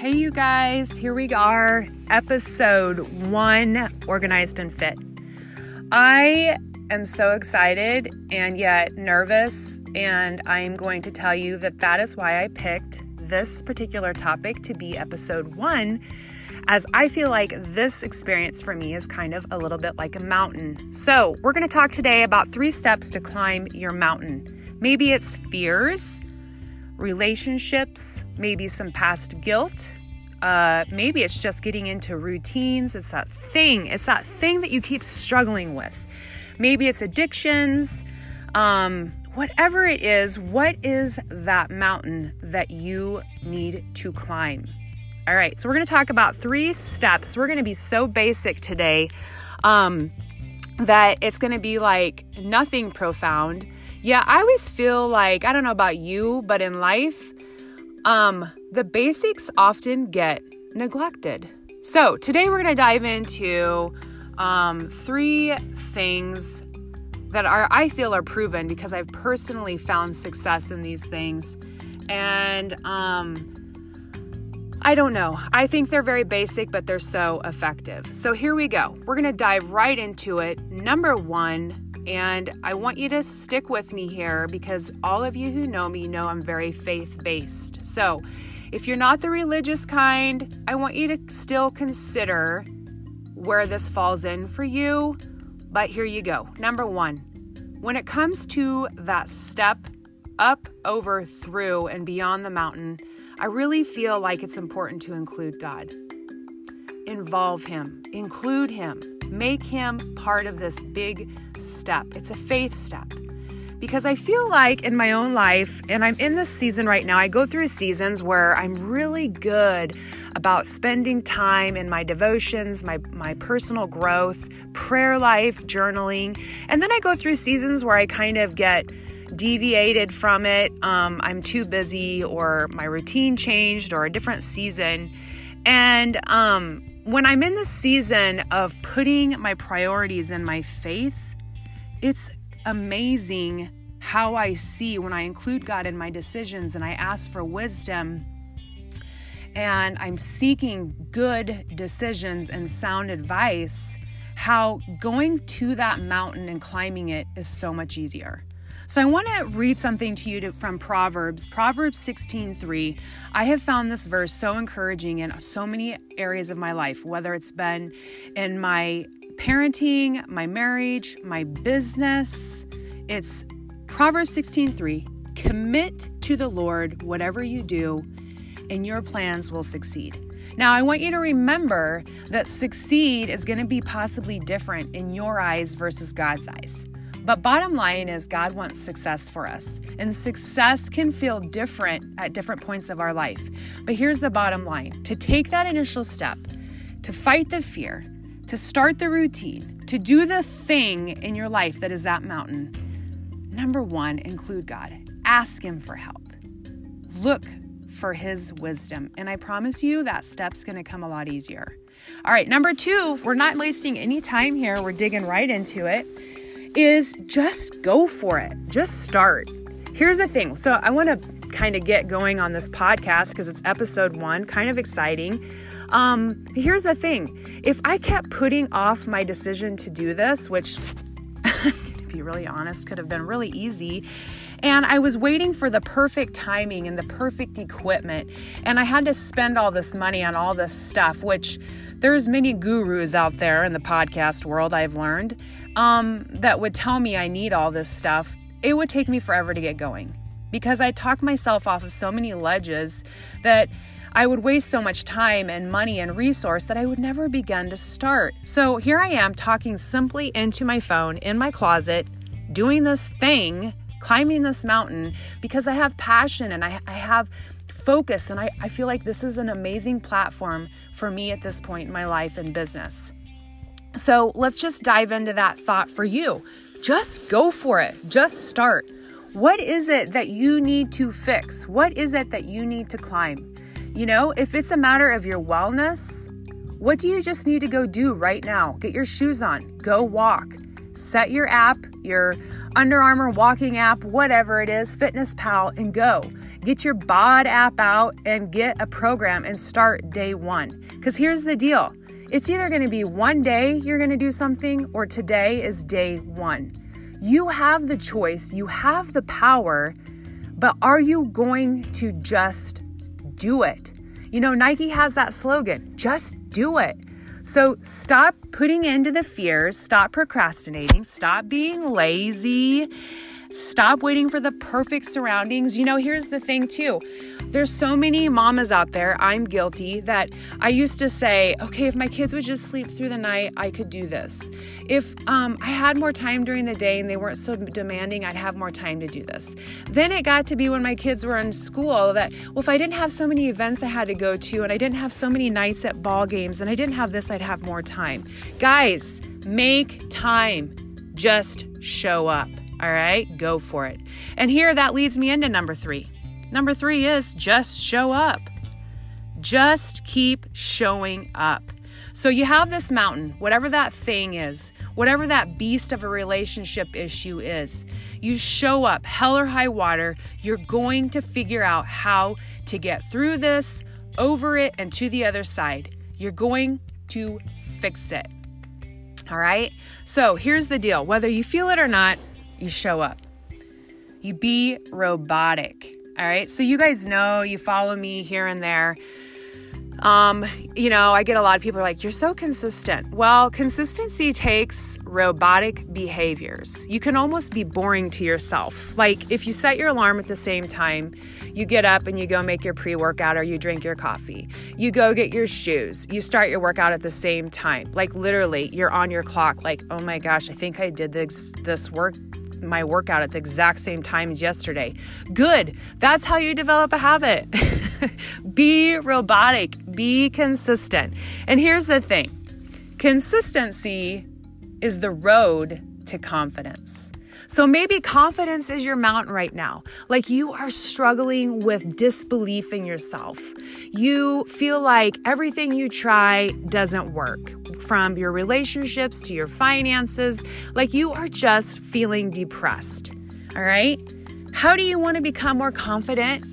Hey, you guys, here we are, episode one Organized and Fit. I am so excited and yet nervous, and I am going to tell you that that is why I picked this particular topic to be episode one, as I feel like this experience for me is kind of a little bit like a mountain. So, we're going to talk today about three steps to climb your mountain. Maybe it's fears relationships, maybe some past guilt. Uh, maybe it's just getting into routines. It's that thing. It's that thing that you keep struggling with. Maybe it's addictions. Um, whatever it is, what is that mountain that you need to climb? All right, so we're going to talk about three steps. We're going to be so basic today um, that it's going to be like nothing profound yeah, I always feel like, I don't know about you, but in life, um, the basics often get neglected. So today we're going to dive into um, three things that are I feel are proven because I've personally found success in these things. And um, I don't know. I think they're very basic, but they're so effective. So here we go. We're to dive right into it. Number one, and I want you to stick with me here because all of you who know me know I'm very faith based. So if you're not the religious kind, I want you to still consider where this falls in for you. But here you go. Number one, when it comes to that step up, over, through, and beyond the mountain, I really feel like it's important to include God. Involve Him, include Him, make Him part of this big step. It's a faith step. Because I feel like in my own life, and I'm in this season right now, I go through seasons where I'm really good about spending time in my devotions, my, my personal growth, prayer life, journaling. And then I go through seasons where I kind of get deviated from it. Um, I'm too busy, or my routine changed, or a different season. And um, when I'm in the season of putting my priorities in my faith, it's amazing how I see when I include God in my decisions and I ask for wisdom and I'm seeking good decisions and sound advice, how going to that mountain and climbing it is so much easier. So I want to read something to you to, from Proverbs, Proverbs 16:3. I have found this verse so encouraging in so many areas of my life, whether it's been in my parenting, my marriage, my business. It's Proverbs 16:3. Commit to the Lord whatever you do, and your plans will succeed. Now, I want you to remember that succeed is going to be possibly different in your eyes versus God's eyes. But bottom line is, God wants success for us, and success can feel different at different points of our life. But here's the bottom line to take that initial step, to fight the fear, to start the routine, to do the thing in your life that is that mountain, number one, include God. Ask Him for help. Look for His wisdom. And I promise you that step's going to come a lot easier. All right, number two, we're not wasting any time here. We're digging right into it. Is just go for it. Just start. Here's the thing. So I want to kind of get going on this podcast because it's episode one, kind of exciting. Um, here's the thing if I kept putting off my decision to do this, which, to be really honest, could have been really easy. And I was waiting for the perfect timing and the perfect equipment. And I had to spend all this money on all this stuff, which there's many gurus out there in the podcast world, I've learned, um, that would tell me I need all this stuff. It would take me forever to get going because I talk myself off of so many ledges that I would waste so much time and money and resource that I would never begin to start. So here I am talking simply into my phone in my closet, doing this thing, climbing this mountain because I have passion and I, I have focus. And I, I feel like this is an amazing platform for me at this point in my life and business. So let's just dive into that thought for you. Just go for it, just start. What is it that you need to fix? What is it that you need to climb? You know, if it's a matter of your wellness, what do you just need to go do right now? Get your shoes on, go walk, set your app, your Under Armour walking app, whatever it is, Fitness Pal, and go. Get your BOD app out and get a program and start day one. Because here's the deal it's either going to be one day you're going to do something, or today is day one. You have the choice, you have the power, but are you going to just do it? You know, Nike has that slogan just do it. So stop putting into the fears, stop procrastinating, stop being lazy, Stop waiting for the perfect surroundings. You know, here's the thing too. There's so many mamas out there, I'm guilty, that I used to say, okay, if my kids would just sleep through the night, I could do this. If um, I had more time during the day and they weren't so demanding, I'd have more time to do this. Then it got to be when my kids were in school that, well, if I didn't have so many events I had to go to and I didn't have so many nights at ball games and I didn't have this, I'd have more time. Guys, make time. Just show up. All right, go for it. And here that leads me into number three. Number three is just show up. Just keep showing up. So you have this mountain, whatever that thing is, whatever that beast of a relationship issue is, you show up, hell or high water, you're going to figure out how to get through this, over it, and to the other side. You're going to fix it. All right? So here's the deal whether you feel it or not, you show up. You be robotic. All right. So you guys know you follow me here and there. Um, you know, I get a lot of people like, you're so consistent. Well, consistency takes robotic behaviors. You can almost be boring to yourself. Like if you set your alarm at the same time, you get up and you go make your pre workout or you drink your coffee. You go get your shoes. You start your workout at the same time. Like literally, you're on your clock. Like, oh my gosh, I think I did this, this work my workout at the exact same time as yesterday. Good. That's how you develop a habit. be robotic, be consistent. And here's the thing consistency is the road to confidence. So maybe confidence is your mountain right now. Like you are struggling with disbelief in yourself. You feel like everything you try doesn't work, from your relationships to your finances. Like you are just feeling depressed. All right? How do you want to become more confident?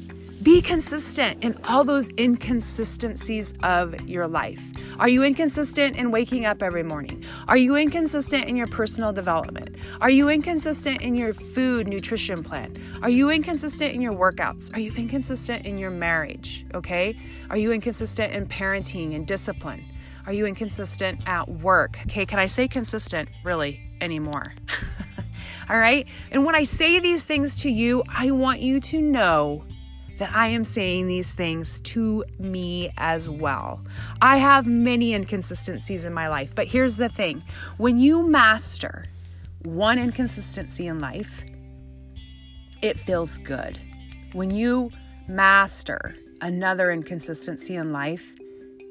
Be consistent in all those inconsistencies of your life. Are you inconsistent in waking up every morning? Are you inconsistent in your personal development? Are you inconsistent in your food nutrition plan? Are you inconsistent in your workouts? Are you inconsistent in your marriage? Okay? Are you inconsistent in parenting and discipline? Are you inconsistent at work? Okay, can I say consistent really anymore? All right? And when I say these things to you, I want you to know that I am saying these things to me as well. I have many inconsistencies in my life, but here's the thing when you master one inconsistency in life, it feels good. When you master another inconsistency in life,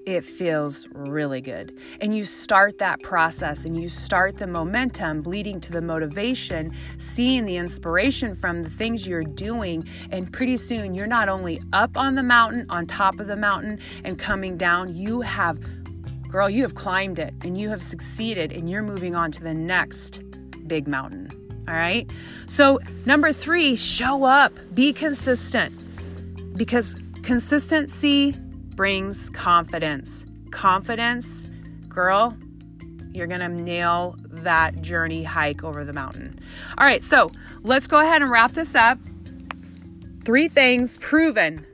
it feels really good. And you start that process and you start the momentum leading to the motivation, seeing the inspiration from the things you're doing. And pretty soon, you're not only up on the mountain, on top of the mountain, and coming down, you have, girl, you have climbed it and you have succeeded and you're moving on to the next big mountain. All right. So, number three, show up, be consistent because consistency brings confidence. Confidence, girl, you're going to nail that journey hike over the mountain. All right, so let's go ahead and wrap this up. Three things proven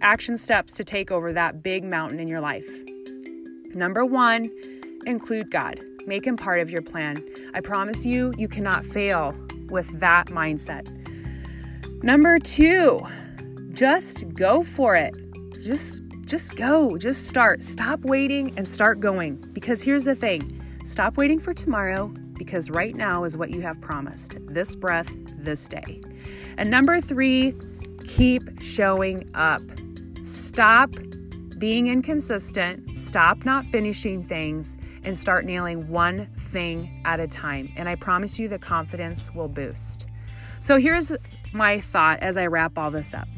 action steps to take over that big mountain in your life. Number one, include God. Make him part of your plan. I promise you, you cannot fail with that mindset. Number two, just go for it. Just just go, just start. Stop waiting and start going. Because here's the thing stop waiting for tomorrow because right now is what you have promised this breath, this day. And number three, keep showing up. Stop being inconsistent, stop not finishing things, and start nailing one thing at a time. And I promise you the confidence will boost. So here's my thought as I wrap all this up.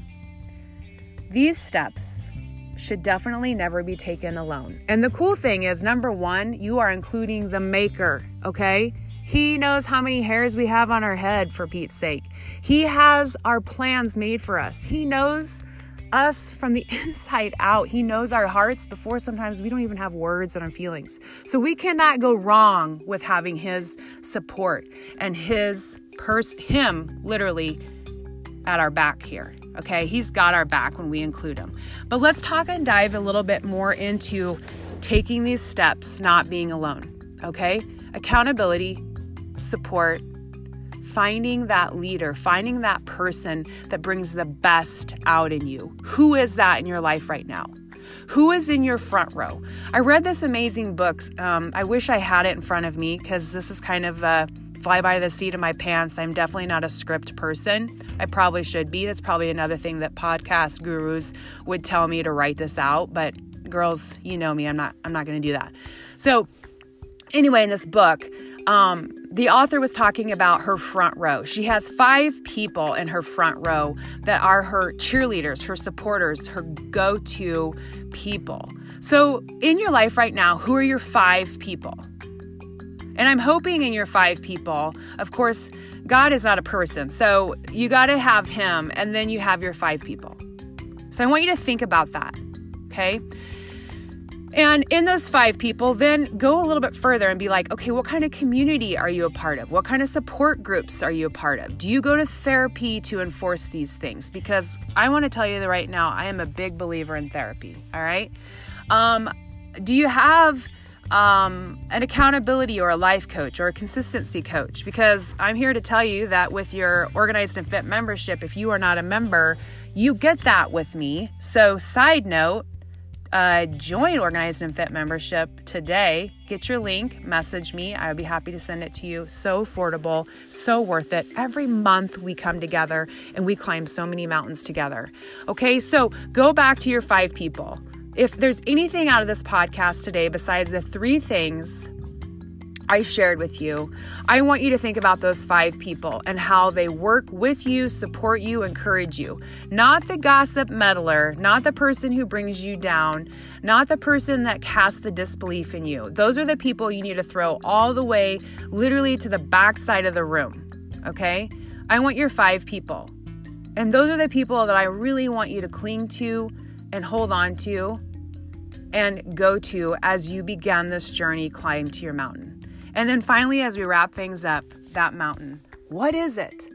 These steps should definitely never be taken alone. And the cool thing is, number one, you are including the maker, okay? He knows how many hairs we have on our head, for Pete's sake. He has our plans made for us. He knows us from the inside out. He knows our hearts before sometimes we don't even have words and our feelings. So we cannot go wrong with having his support and his purse, him literally at our back here. Okay, he's got our back when we include him. But let's talk and dive a little bit more into taking these steps, not being alone. Okay, accountability, support, finding that leader, finding that person that brings the best out in you. Who is that in your life right now? Who is in your front row? I read this amazing book. Um, I wish I had it in front of me because this is kind of a fly by the seat of my pants. I'm definitely not a script person. I probably should be. That's probably another thing that podcast gurus would tell me to write this out. But girls, you know me. I'm not. I'm not going to do that. So anyway, in this book, um, the author was talking about her front row. She has five people in her front row that are her cheerleaders, her supporters, her go to people. So, in your life right now, who are your five people? And I'm hoping in your five people, of course, God is not a person. So, you got to have Him, and then you have your five people. So, I want you to think about that. Okay. And in those five people, then go a little bit further and be like, okay, what kind of community are you a part of? What kind of support groups are you a part of? Do you go to therapy to enforce these things? Because I want to tell you that right now, I am a big believer in therapy. All right. Um, do you have um, an accountability or a life coach or a consistency coach? Because I'm here to tell you that with your organized and fit membership, if you are not a member, you get that with me. So, side note, uh, join Organized and Fit membership today. Get your link, message me. I would be happy to send it to you. So affordable, so worth it. Every month we come together and we climb so many mountains together. Okay, so go back to your five people. If there's anything out of this podcast today besides the three things I shared with you, I want you to think about those five people and how they work with you, support you, encourage you. Not the gossip meddler, not the person who brings you down, not the person that casts the disbelief in you. Those are the people you need to throw all the way, literally, to the backside of the room. Okay? I want your five people. And those are the people that I really want you to cling to and hold on to and go to as you begin this journey climb to your mountain. And then finally, as we wrap things up, that mountain. What is it?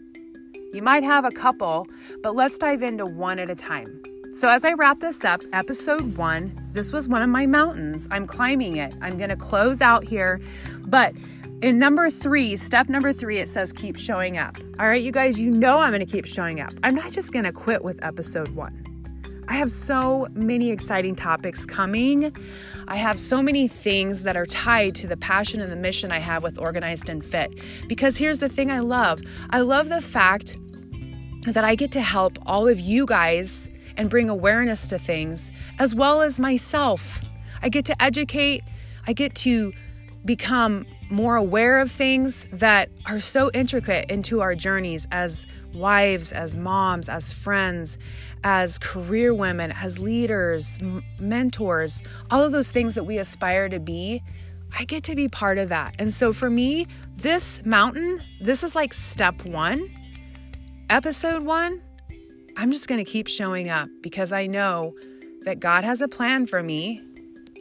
You might have a couple, but let's dive into one at a time. So, as I wrap this up, episode one, this was one of my mountains. I'm climbing it. I'm going to close out here. But in number three, step number three, it says keep showing up. All right, you guys, you know I'm going to keep showing up. I'm not just going to quit with episode one. I have so many exciting topics coming. I have so many things that are tied to the passion and the mission I have with Organized and Fit. Because here's the thing I love I love the fact that I get to help all of you guys and bring awareness to things, as well as myself. I get to educate, I get to become more aware of things that are so intricate into our journeys as wives, as moms, as friends, as career women, as leaders, m- mentors, all of those things that we aspire to be. I get to be part of that. And so for me, this mountain, this is like step one. Episode one, I'm just going to keep showing up because I know that God has a plan for me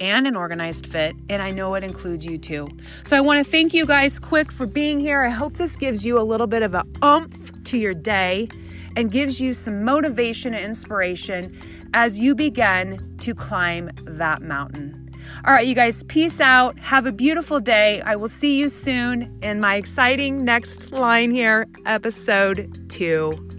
and an organized fit, and I know it includes you too. So I want to thank you guys quick for being here. I hope this gives you a little bit of a umph to your day and gives you some motivation and inspiration as you begin to climb that mountain. All right, you guys, peace out. Have a beautiful day. I will see you soon in my exciting next line here, episode two.